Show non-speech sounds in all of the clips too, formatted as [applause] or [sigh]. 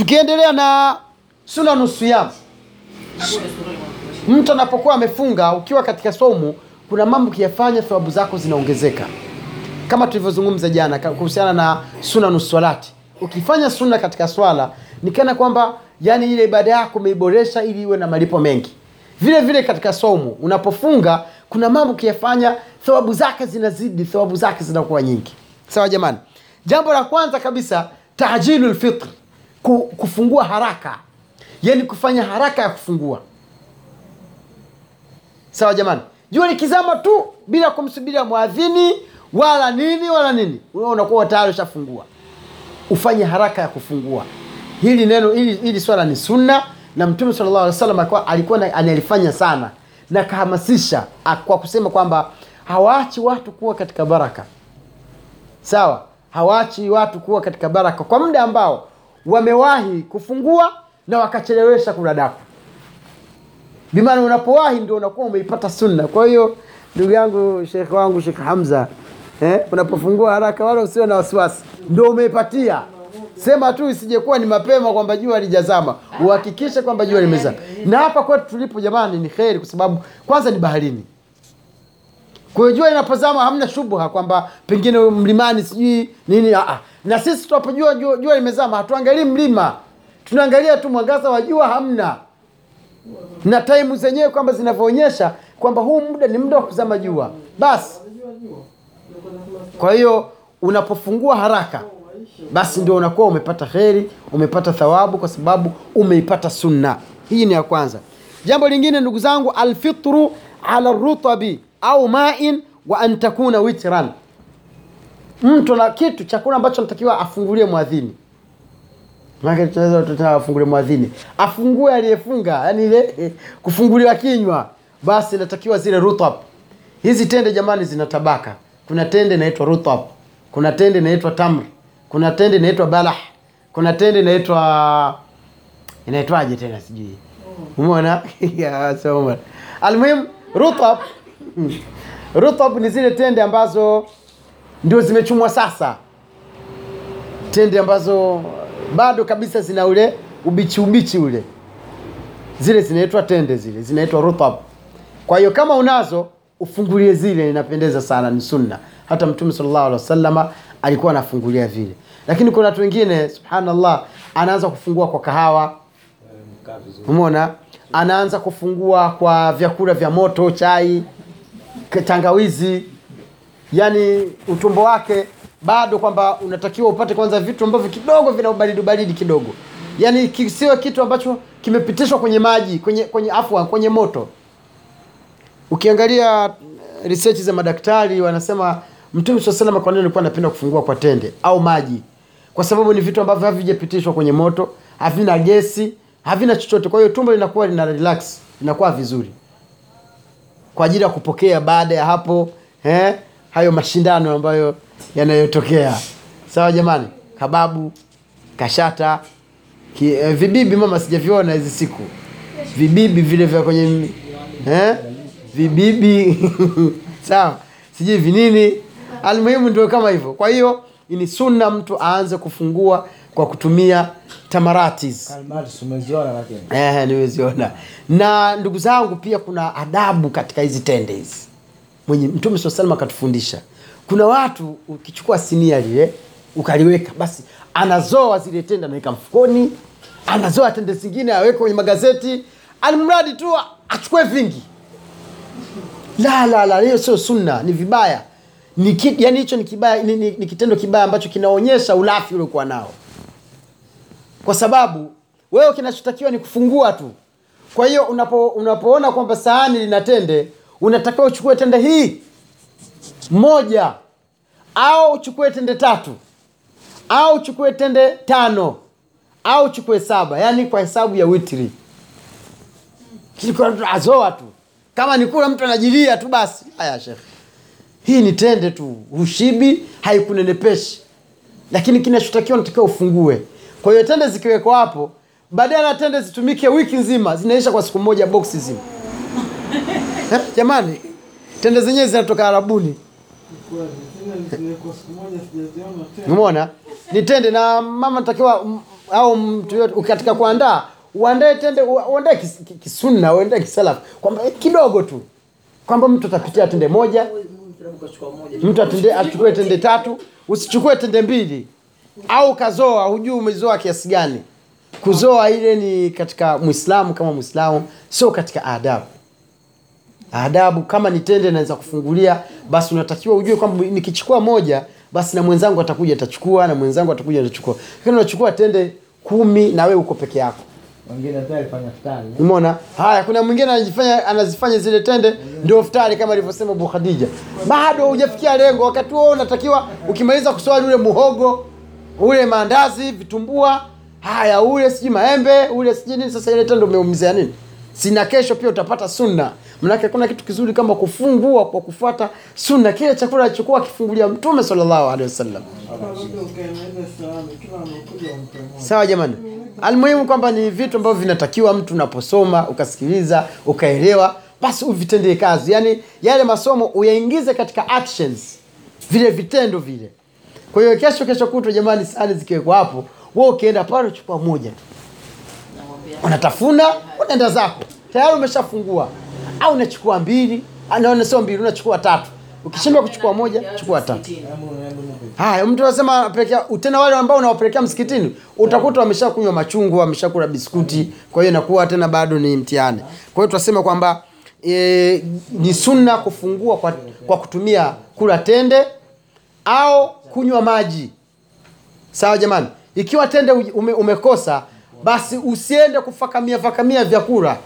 tukiendelea na sunanu siyam mtu anapokuwa amefunga ukiwa katika somu kuna mambo ukiyafanya thawabu zako zinaongezeka. Kama tulivyozungumza jana kuhusiana na sunanu swalati ukifanya suna katika swala nikana kwamba yani ile ibada yako umeiboresha ili iwe na malipo mengi. Vile vile katika somu unapofunga kuna mambo ukiyafanya thawabu zake zinazidi thawabu zake zinakuwa nyingi. Sawa jamani? Jambo la kwanza kabisa tajilu lfitr ku, kufungua haraka. Yani kufanya haraka ya kufungua. Sawa jamani? Jua likizama tu bila kumsubiria mwadhini wala nini wala nini. Unakuwa tayari ushafungua. Ufanye haraka ya kufungua. Hili neno hili, hili swala ni sunna na mtume sallallahu alaihi wasallam alikuwa analifanya sana. Na kahamasisha kwa kusema kwamba hawaachi watu kuwa katika baraka. Sawa? Hawaachi watu kuwa katika baraka kwa muda ambao wamewahi kufungua na wakachelewesha kula daku. Bimaana unapowahi ndio unakuwa umeipata sunna. Kwa hiyo ndugu yangu shekhe wangu shekh hamza eh, unapofungua haraka wala usiwe na wasiwasi. Ndio umeipatia. Sema tu isijekuwa ni mapema kwamba jua lijazama. Uhakikishe kwamba jua limezama. Na hapa kwetu tulipo jamani ni kheri kwa sababu kwanza ni baharini. Kwa hiyo jua inapozama hamna shubha kwamba pengine mlimani sijui nini. Aa. Na sisi tunapojua jua, jua limezama hatuangalii mlima. Tunaangalia tu mwangaza wa jua hamna. Na taimu zenyewe kwamba zinavyoonyesha kwamba huu muda ni muda wa kuzama jua. Basi kwa hiyo unapofungua haraka basi ndio unakuwa umepata kheri umepata thawabu kwa sababu umeipata sunna. Hii ni ya kwanza. Jambo lingine ndugu zangu alfitru ala rutabi au main wa an takuna witran mtu na kitu chakula ambacho anatakiwa afungulie mwadhini afungulie mwadhini afungue aliyefunga yani ile [laughs] kufunguliwa kinywa. Basi inatakiwa zile rutab hizi tende jamani zina tabaka. Kuna tende inaitwa rutab kuna tende inaitwa tamr. Kuna tende inaitwa balah. Kuna tende inaitwa inaitwaje tena sijui. Umeona? Almuhim rutab rutab ni zile tende ambazo ndio zimechumwa sasa. Tende ambazo bado kabisa zina ule ubichi ubichi ule. Zile zinaitwa tende zile zinaitwa rutab kwa hiyo kama unazo ufungulie zile inapendeza sana ni sunna. Hata mtume sallallahu alaihi wasallam alikuwa anafungulia vile. Lakini kuna watu wengine subhanallah anaanza kufungua kwa kahawa. Umeona? Anaanza kufungua kwa vyakula vya moto chai tangawizi yani utumbo wake bado kwamba unatakiwa upate kwanza vitu ambavyo kidogo vina ubaridi ubaridi kidogo. Yani kisiwe kitu ambacho kimepitishwa kwenye maji kwenye kwenye afwa kwenye moto. Ukiangalia eh, research za madaktari wanasema mtume saa salama kwa nini alikuwa anapenda kufungua kwa tende au maji? Kwa sababu ni vitu ambavyo havijapitishwa kwenye moto havina gesi havina chochote. Kwa hiyo tumbo linakuwa lina relax linakuwa vizuri. Kwa ajili ya kupokea baada ya hapo eh, hayo mashindano ambayo yanayotokea. Sawa jamani? Kababu kashata ki, eh, vibibi mama sijaviona hizi siku. Vibibi vile vya kwenye eh, vibibi. [laughs] Sawa? Sijui vinini almuhimu ndio kama hivyo. Kwa hiyo ni sunna mtu aanze kufungua kwa kutumia tamaratis. Eh, nimeziona. Na ndugu zangu pia kuna adabu katika hizi tende hizi mwenye mtume saa salam akatufundisha. Kuna watu ukichukua sinia lile ukaliweka basi anazoa zile tende anaweka mfukoni anazoa tende zingine aweke kwenye magazeti alimradi tu achukue vingi. La la la hiyo sio sunna ni vibaya. Ni ki, yani hicho ni kibaya ni, ni, ni kitendo kibaya ambacho kinaonyesha ulafi uliokuwa nao. Kwa sababu wewe kinachotakiwa ni kufungua tu. Kwa hiyo unapo, unapoona kwamba sahani lina tende unatakiwa uchukue tende hii. Moja. Au uchukue tende tatu. Au uchukue tende tano. Au uchukue saba. Yaani kwa hesabu ya witri. Azoa tu. Kama ni kula mtu anajilia tu basi. Haya shekhe hii ni tende tu. Hushibi haikunenepeshi lakini kinachotakiwa natakiwa ufungue. Kwa hiyo tende zikiwekwa hapo badala tende zitumike wiki nzima zinaisha kwa siku moja boksi zima Eh, jamani tende zenyewe zinatoka arabuni. Umeona? Ni tende na mama natakiwa au mtu yote katika kuandaa uandae tende uandae kis- ki- kisunna uandae kisalafu kwamba eh, kidogo tu. Kwamba mtu atapitia tende moja mtu atende, achukue tende tatu usichukue tende mbili. Au kazoa hujui umezoa kiasi gani. Kuzoa ile ni katika mwislamu kama mwislamu sio katika adabu adabu kama ni tende naweza kufungulia basi unatakiwa ujue kwamba nikichukua moja basi na mwenzangu atakuja atachukua na mwenzangu atakuja atachukua. Lakini unachukua tende kumi na wewe uko peke yako. Futari umeona? Haya kuna mwingine anajifanya anazifanya zile tende ndio iftari kama alivyosema Bu Khadija. Bado hujafikia lengo wakati huo unatakiwa ukimaliza kuswali ule muhogo ule maandazi vitumbua haya ule sijui maembe ule sijui nini sasa ile tendo umeumizia nini sina kesho pia utapata sunna. Manake kuna kitu kizuri kama kufungua kwa kufuata sunna. Kile chakula alichokuwa akifungulia mtume salllahu alehi wasallam. Sawa jamani. Almuhimu kwamba ni vitu ambavyo vinatakiwa mtu unaposoma ukasikiliza ukaelewa basi uvitendee kazi. Yaani yale masomo uyaingize katika actions. Vile vitendo vile. Kwa hiyo kesho kesho kutwa jamani sani zikiwekwa hapo we ukienda pale chukua moja tu unatafuna unaenda zako. Tayari umeshafungua. Au unachukua mbili naona sio mbili unachukua tatu. Ukishindwa kuchukua moja chukua tatu. Haya mtu anasema tena wale ambao unawapelekea msikitini utakuta wameshakunywa machungu wameshakula biskuti kwa hiyo inakuwa tena bado ni mtihani. Kwa hiyo tunasema kwamba e, ni sunna kufungua kwa, kwa kutumia kula tende au kunywa maji. Sawa jamani? Ikiwa tende ume, umekosa basi usiende kufakamia fakamia vyakula.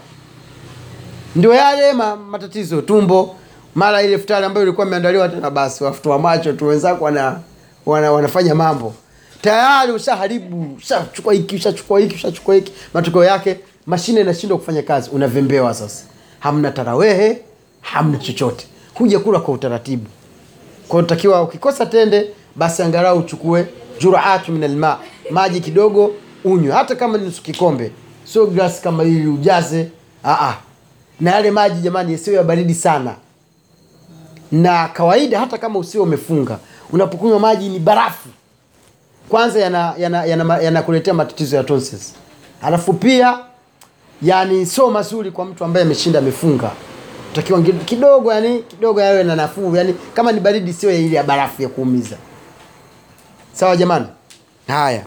Ndio yale ma, matatizo tumbo. Mara ile futari ambayo ilikuwa imeandaliwa tena basi wafutua macho tu wenzako wana, wana, wanafanya mambo. Tayari ushaharibu ushachukua hiki ushachukua hiki ushachukua hiki. Matokeo yake mashine inashindwa kufanya kazi unavembewa sasa. Hamna tarawehe hamna chochote. Huja kula kwa utaratibu. Kwa takiwa ukikosa tende basi angalau uchukue juraatu min alma maji kidogo unywe. Hata kama ni nusu kikombe sio glasi kama hili ujaze. Aa. na yale maji jamani yasiyo ya baridi sana. Na kawaida hata kama usio umefunga unapokunywa maji ni barafu. Kwanza yanakuletea yana, yana, yana yana matatizo ya tonsils alafu pia yani sio mazuri kwa mtu ambaye ameshinda amefunga. Takiwa kidogo yani kidogo yawe na nafuu. Yani kama ni baridi sio ile ya barafu ya kuumiza. Sawa jamani? Haya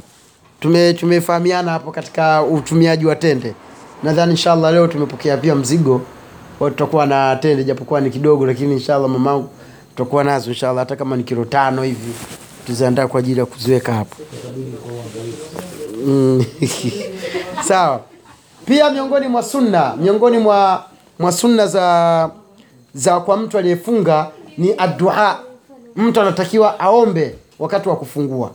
tume tumefahamiana hapo katika utumiaji wa tende. Nadhani inshallah leo tumepokea pia mzigo tutakuwa na tende japokuwa ni kidogo lakini inshallah mamangu tutakuwa nazo inshallah hata kama ni kilo tano hivi tuziandaa kwa ajili ya kuziweka hapo. Mm. [laughs] sawa. Pia miongoni mwa sunna miongoni mwa mwa sunna za za kwa mtu aliyefunga ni addua. Mtu anatakiwa aombe wakati wa kufungua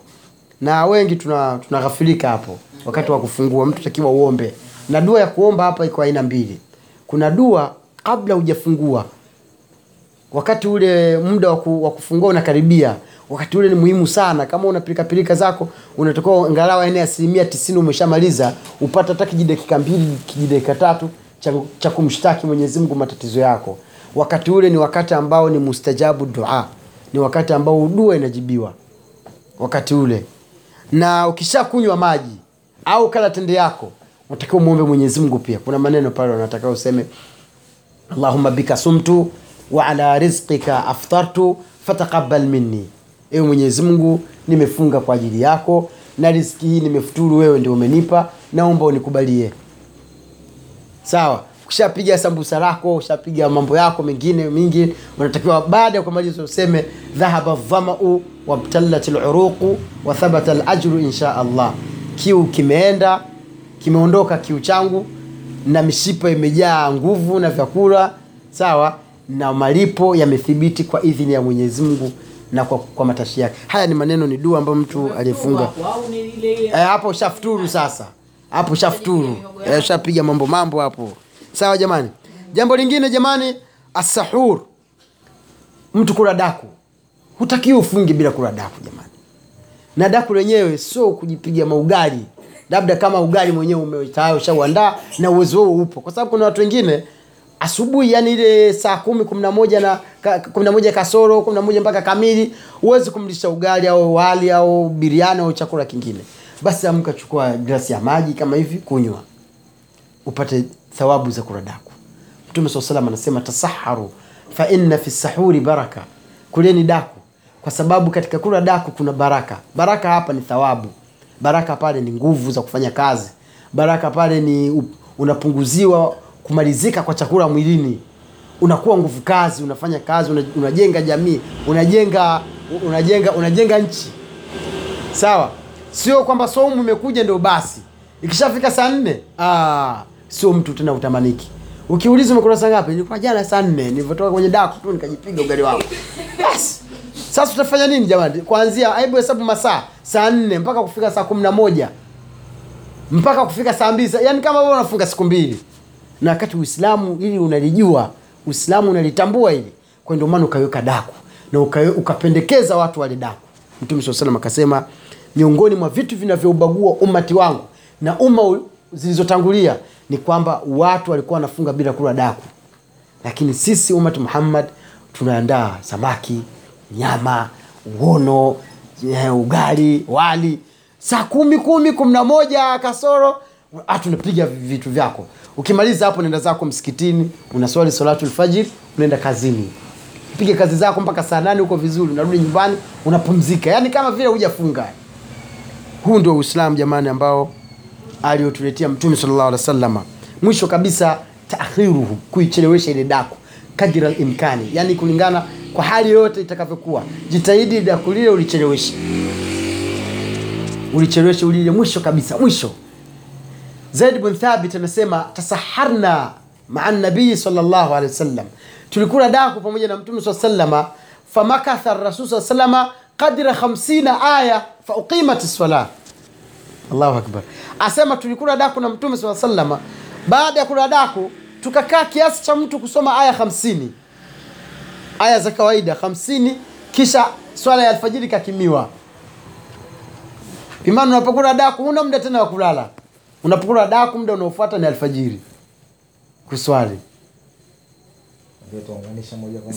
na wengi tuna tunaghafilika hapo wakati wa kufungua mtu takiwa uombe. Na dua ya kuomba hapa iko aina mbili. Kuna dua kabla hujafungua. Wakati ule muda wa ku- kufungua unakaribia. Wakati ule ni muhimu sana. Kama una pilikapilika zako unatakiwa angalau aina ya asilimia tisini umeshamaliza upate hata kijidakika mbili kijidakika tatu cha, cha kumshtaki mwenyezi matatizo yako. Wakati ule ni wakati ambao ni mustajabu dua. Ni wakati ambao dua inajibiwa. Wakati ule na ukishakunywa maji au kala tende yako unatakiwa muombe mwenyezi mungu pia. Kuna maneno pale unatakiwa useme allahuma bika sumtu wa ala rizqika aftartu fatakabal minni. Ewe mwenyezi mungu nimefunga kwa ajili yako na riski hii nimefuturu wewe ndio umenipa naomba unikubalie. Sawa ukishapiga sambusa lako ushapiga mambo yako mengine mingi unatakiwa baada ya kumaliza useme dhahaba dhamau wabtalat luruqu wa thabata insha allah. Kiu kimeenda kimeondoka kiu changu na mishipa imejaa nguvu na vyakula sawa na malipo yamethibiti kwa idhini ya mwenyezi mungu na kwa, kwa matashi yake. Haya ni maneno ni dua ambayo mtu aliyefunga hapo. Eh, hapo ushafuturu sasa. Hapo ushafuturu. Eh, ushapiga mambo mambo hapo sawa jamani? Jambo lingine jamani asahur mtu kula daku. Hutakiwi ufungi bila kula daku jamani. Na daku lenyewe sio kujipiga maugali. Labda kama ugali mwenyewe ume- ushauandaa na uwezo huo upo. Kwa sababu kuna watu wengine asubuhi yani ile saa kumi kumi na moja na kumi na moja kasoro kumi na moja mpaka kamili huwezi kumlisha ugali au wali au biriani au chakula kingine. Basi amka chukua glasi ya maji kama hivi kunywa upate thawabu za kuradaku. mtume saa salam anasema tasaharu fa inna fi sahuri baraka. Kuleni daku. Kwa sababu katika kula daku kuna baraka. Baraka hapa ni thawabu. Baraka pale ni nguvu za kufanya kazi. Baraka pale ni unapunguziwa kumalizika kwa chakula mwilini. Unakuwa nguvu kazi unafanya kazi unajenga jamii unajenga unajenga unajenga nchi. Sawa? Sio kwamba saumu imekuja ndio basi. Ikishafika saa nne ah, sio mtu tena utamaniki. Ukiuliza umekula saa ngapi? Nilikuwa jana saa nne. Nilivyotoka kwenye daku tu nikajipiga ugali wangu. Bas. sasa tutafanya nini jamani? Kuanzia hebu hesabu masaa. Saa nne mpaka kufika saa kumi na moja. Mpaka kufika saa mbili. Yaani kama wewe unafunga siku mbili. Na wakati uislamu ili unalijua uislamu unalitambua hili. Kwa ndio maana ukaweka daku na uka, ukapendekeza watu wale daku mtume saa salam akasema miongoni mwa vitu vinavyoubagua umati wangu na umma zilizotangulia ni kwamba watu walikuwa wanafunga bila kula daku. Lakini sisi umati muhammad tunaandaa samaki nyama uono eh, ugali wali. Saa kumi kumi kumi na moja kasoro ah, tunapiga vitu vyako. Ukimaliza hapo nenda zako msikitini unaswali salatu lfajiri unaenda kazini. Piga kazi zako mpaka saa nane huko vizuri unarudi nyumbani unapumzika. Yaani kama vile hujafunga. Huu ndio uislamu jamani ambao aliotuletea mtume sallallahu alaihi wasallam. Mwisho kabisa taakhiruhu kuichelewesha ile daku kadira imkani yani kulingana kwa hali yoyote itakavyokuwa jitahidi daku lile ulicheleweshe. Ulicheleweshe ulile mwisho kabisa mwisho. Zaid bin thabit anasema tasaharna maa nabii sallallahu alaihi wasallam. Tulikula daku pamoja na mtume saa salama famakatha rasul saa salama qadra 50 aya fauqimat sala allahu akbar. Asema tulikula daku na mtume saa salama baada ya kula daku tukakaa kiasi cha mtu kusoma aya 50 aya za kawaida 50 kisha swala ya alfajiri kakimiwa imani unapokula daku una muda tena wa kulala. Unapokula daku muda unaofuata ni alfajiri. Kuswali.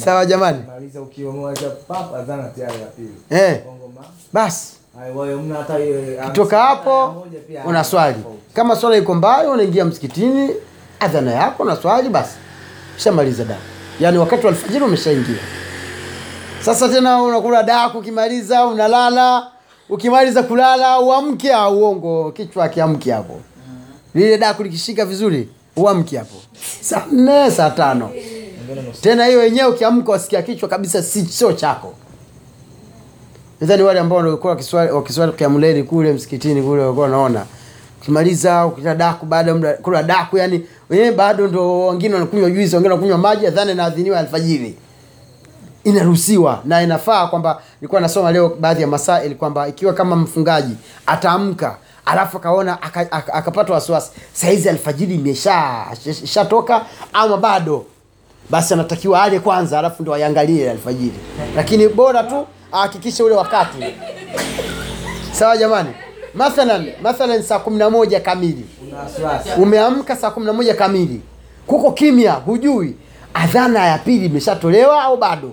Sawa jamani. Maliza ukiongoza papa adhana tayari ya pili. eh, basi Kutoka hapo unaswali kama swala iko mbali unaingia msikitini adhana yako unaswali basi. Ushamaliza daku yaani wakati wa alfajiri umeshaingia. Sasa tena unakula daku ukimaliza unalala. Ukimaliza kulala uamke au uongo kichwa akiamki hapo. Lile daku likishika vizuri uamke hapo. Saa nne saa tano. Tena hiyo wenyewe ukiamka wasikia kichwa kabisa sio chako nadhani wale ambao walikuwa wakiswali wakiswali kiamuleni kule msikitini kule walikuwa wanaona. Ukimaliza ukita daku baada ya muda kula daku yani wenyewe bado ndo wengine wanakunywa juisi wengine wanakunywa maji adhani inaadhiniwa alfajiri. Inaruhusiwa na inafaa kwamba nilikuwa nasoma leo baadhi ya masaili kwamba ikiwa kama mfungaji ataamka alafu akaona aka- aka- akapata wasiwasi saizi alfajiri imesha ama bado? Basi anatakiwa ale kwanza alafu ndo aiangalie alfajiri. Lakini bora tu ahakikishe ule wakati. Sawa jamani? Mathalan mathalan saa kumi na moja kamili. Umeamka saa kumi na moja kamili. Kuko kimya hujui. Adhana ya pili imeshatolewa au bado?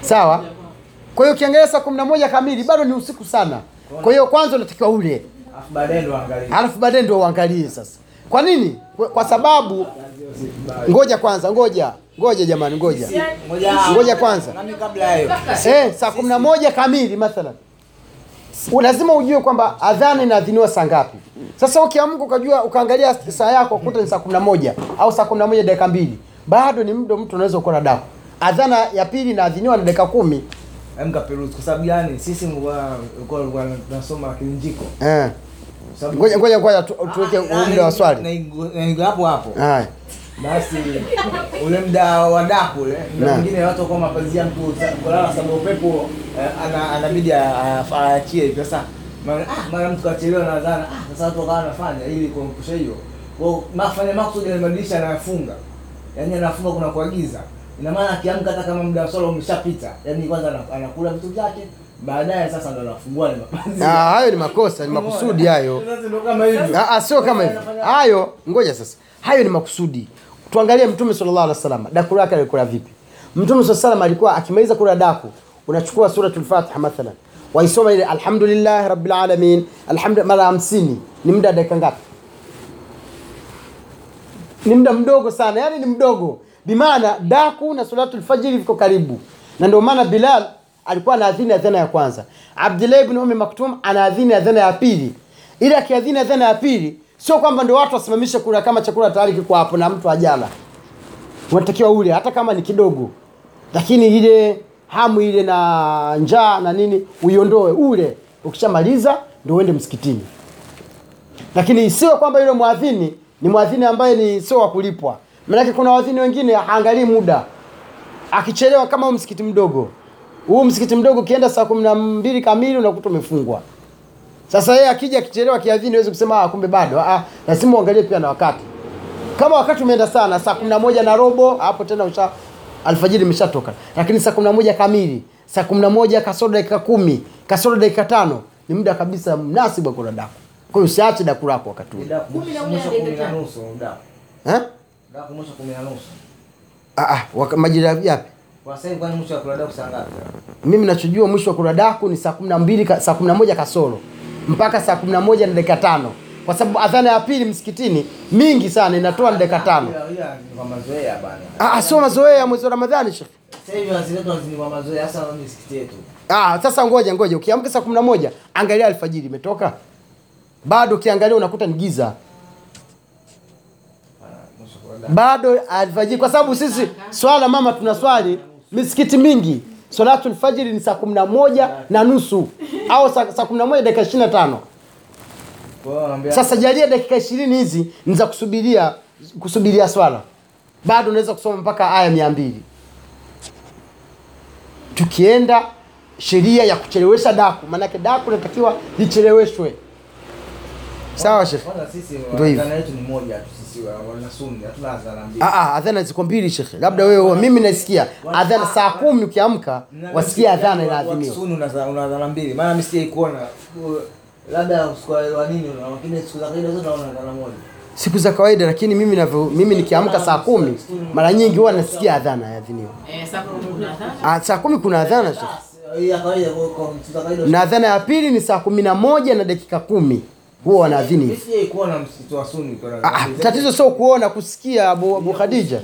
Sawa? Kwa hiyo ukiangalia saa kumi na moja kamili bado ni usiku sana. Kwa hiyo kwanza unatakiwa ule. Alafu baadaye ndo uangalie sasa kwa nini kwa, sababu ngoja kwanza ngoja ngoja jamani ngoja Ngoja. Kwanza. Eh, saa kumi na moja kamili mathalan lazima ujue kwamba adhana inaadhiniwa saa ngapi sasa ukiamka ukajua ukaangalia saa yako kuta ni saa kumi na moja au saa kumi na moja dakika mbili bado ni mdo mtu unaweza kuwa na daku adhana ya pili inaadhiniwa na dakika kumi kwa sababu gani? Sisi tunasoma kinjiko eh. Ngoja ngoja ngoja tuweke Ah, muda wa swali. hapo hapo. haya. Basi ule mda wa daku ule Na. mwingine watu kwa mapazia mtu kulala sababu upepo eh, ana anabidi aachie hivi sasa mara ah, mara mtu kachelewa na dhana, ah, sasa watu wakawa wanafanya ili kuepusha hiyo. Kwa mafanya makusudi madirisha anafunga yaani anafunga kuna kuagiza. Ina maana akiamka hata kama muda wa swala umeshapita yaani kwanza anakula vitu vyake baadaye sasa ndo anafungua ni mapazia Ah, hayo ni makosa ni makusudi hayo. Hivyo Ah, ah, sio kama hivi. Hayo ngoja sasa. Hayo ni makusudi. Tuangalie mtume sallallahu alaihi wasallam. Daku lake alikula vipi? Mtume sallallahu alaihi wasallam alikuwa akimaliza kula daku unachukua suratul fatiha mathalan. Waisoma ile alhamdulillah rabbil alamin. Alhamdu mara hamsini. Ni muda dakika ngapi? Ni muda mdogo sana. Yani ni mdogo. Bimaana daku na salatu fajiri viko karibu. Na ndio maana bilal alikuwa anaadhini adhana ya kwanza. Abdulahi bni umi maktum anaadhini adhana ya pili. Ili akiadhini adhana ya pili sio kwamba ndio watu wasimamishe kula kama chakula tayari kiko hapo na mtu ajala unatakiwa ule hata kama ni kidogo. Lakini ile hamu ile na njaa na nini uiondoe ule. Ukishamaliza ndio uende msikitini. Lakini sio kwamba yule mwadhini ni mwadhini ambaye ni sio wa kulipwa. Maanake kuna wadhini wengine haangalii muda. Akichelewa kama msikiti mdogo huu msikiti mdogo ukienda saa kumi na mbili kamili unakuta umefungwa. Sasa yeye akija akichelewa kiadhini huwezi kusema "Ah, kumbe bado. Ah, lazima uangalie pia na wakati. Kama wakati umeenda sana saa kumi na moja na robo hapo tena usha alfajiri imeshatoka. Lakini saa kumi na moja kamili saa kumi na moja kasoro dakika kumi kasoro dakika tano ni muda kabisa mnasibu wa kula daku. Kwa hiyo usiache daku lako wakati ule. Eh? Daku mwisho kumi na nusu. Ah, ah, majira yapi Mimi nachojua mwisho wa kula daku ni saa kumi na mbili saa kumi na moja kasoro. Mpaka saa kumi na moja na dakika tano. Kwa sababu adhana ya pili msikitini mingi sana inatoa na dakika tano. Ah, ah, sio mazoea mwezi wa ramadhani yetu. Ah, sasa ngoja ngoja, ukiamka saa kumi na moja angalia alfajiri imetoka, bado ukiangalia unakuta ni giza, bado alfajiri, kwa sababu sisi swala mama tunaswali misikiti mingi, salatu lfajiri ni saa kumi na moja na nusu au saa, saa kumi na moja dakika ishirini na tano. Sasa jalia dakika ishirini hizi ni za kusubiria kusubiria swala, bado unaweza kusoma mpaka aya mia mbili. Tukienda sheria ya kuchelewesha daku, maanake daku natakiwa licheleweshwe. Sawa shefu ndo hivyo. Adhana. Ah, ah, adhana ziko mbili shekhe, labda wewe mimi naisikia adhana saa kumi ukiamka wasikia adhana labda siku za kawaida zote naona adhana moja. Siku za kawaida, lakini mimi navyo, mimi nikiamka saa kumi mara nyingi huwa nasikia adhana yaadhiniwa. Eh, sasa kuna adhana. Ah, saa kumi kuna adhana shekhe. Na adhana ya pili ni saa kumi na moja na dakika kumi huwa wanaadhini Ah, tatizo sio kuona kusikia Abu, Khadija,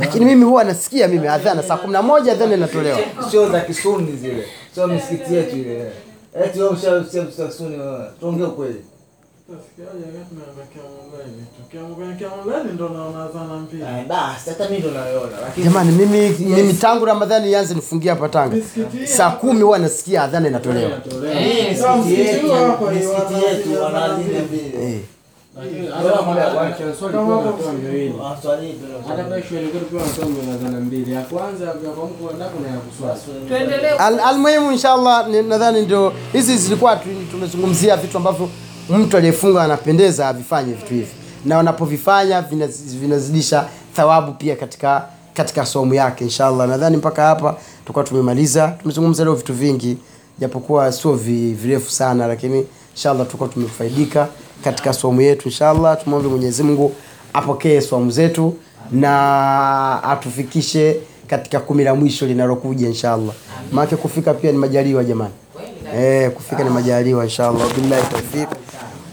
lakini mimi huwa nasikia mimi adhana saa kumi na moja adhana inatolewa. Sio za kisuni zile. Sio misikiti yetu ile. Eti wewe msikiti sunni. Tuongee ukweli. Jamani, mimi mimi tangu Ramadhani ianze nifungia hapa Tanga, saa kumi huwa nasikia adhana inatolewa. Almuhimu inshallah, nadhani ndio hizi zilikuwa tu- tumezungumzia vitu ambavyo mtu aliyefunga anapendeza avifanye vitu hivi, na wanapovifanya vinazidisha thawabu pia katika katika somo yake inshallah. Nadhani mpaka hapa tukawa tumemaliza. Tumezungumza leo vitu vingi, japokuwa sio virefu sana, lakini inshallah tulikuwa tumefaidika katika somo yetu. Inshallah tumwombe Mwenyezi Mungu apokee somo zetu na atufikishe katika kumi la mwisho linalokuja inshallah. Maana kufika pia ni majaliwa jamani. Eh, kufika ni majaliwa inshallah. Billahi tawfik.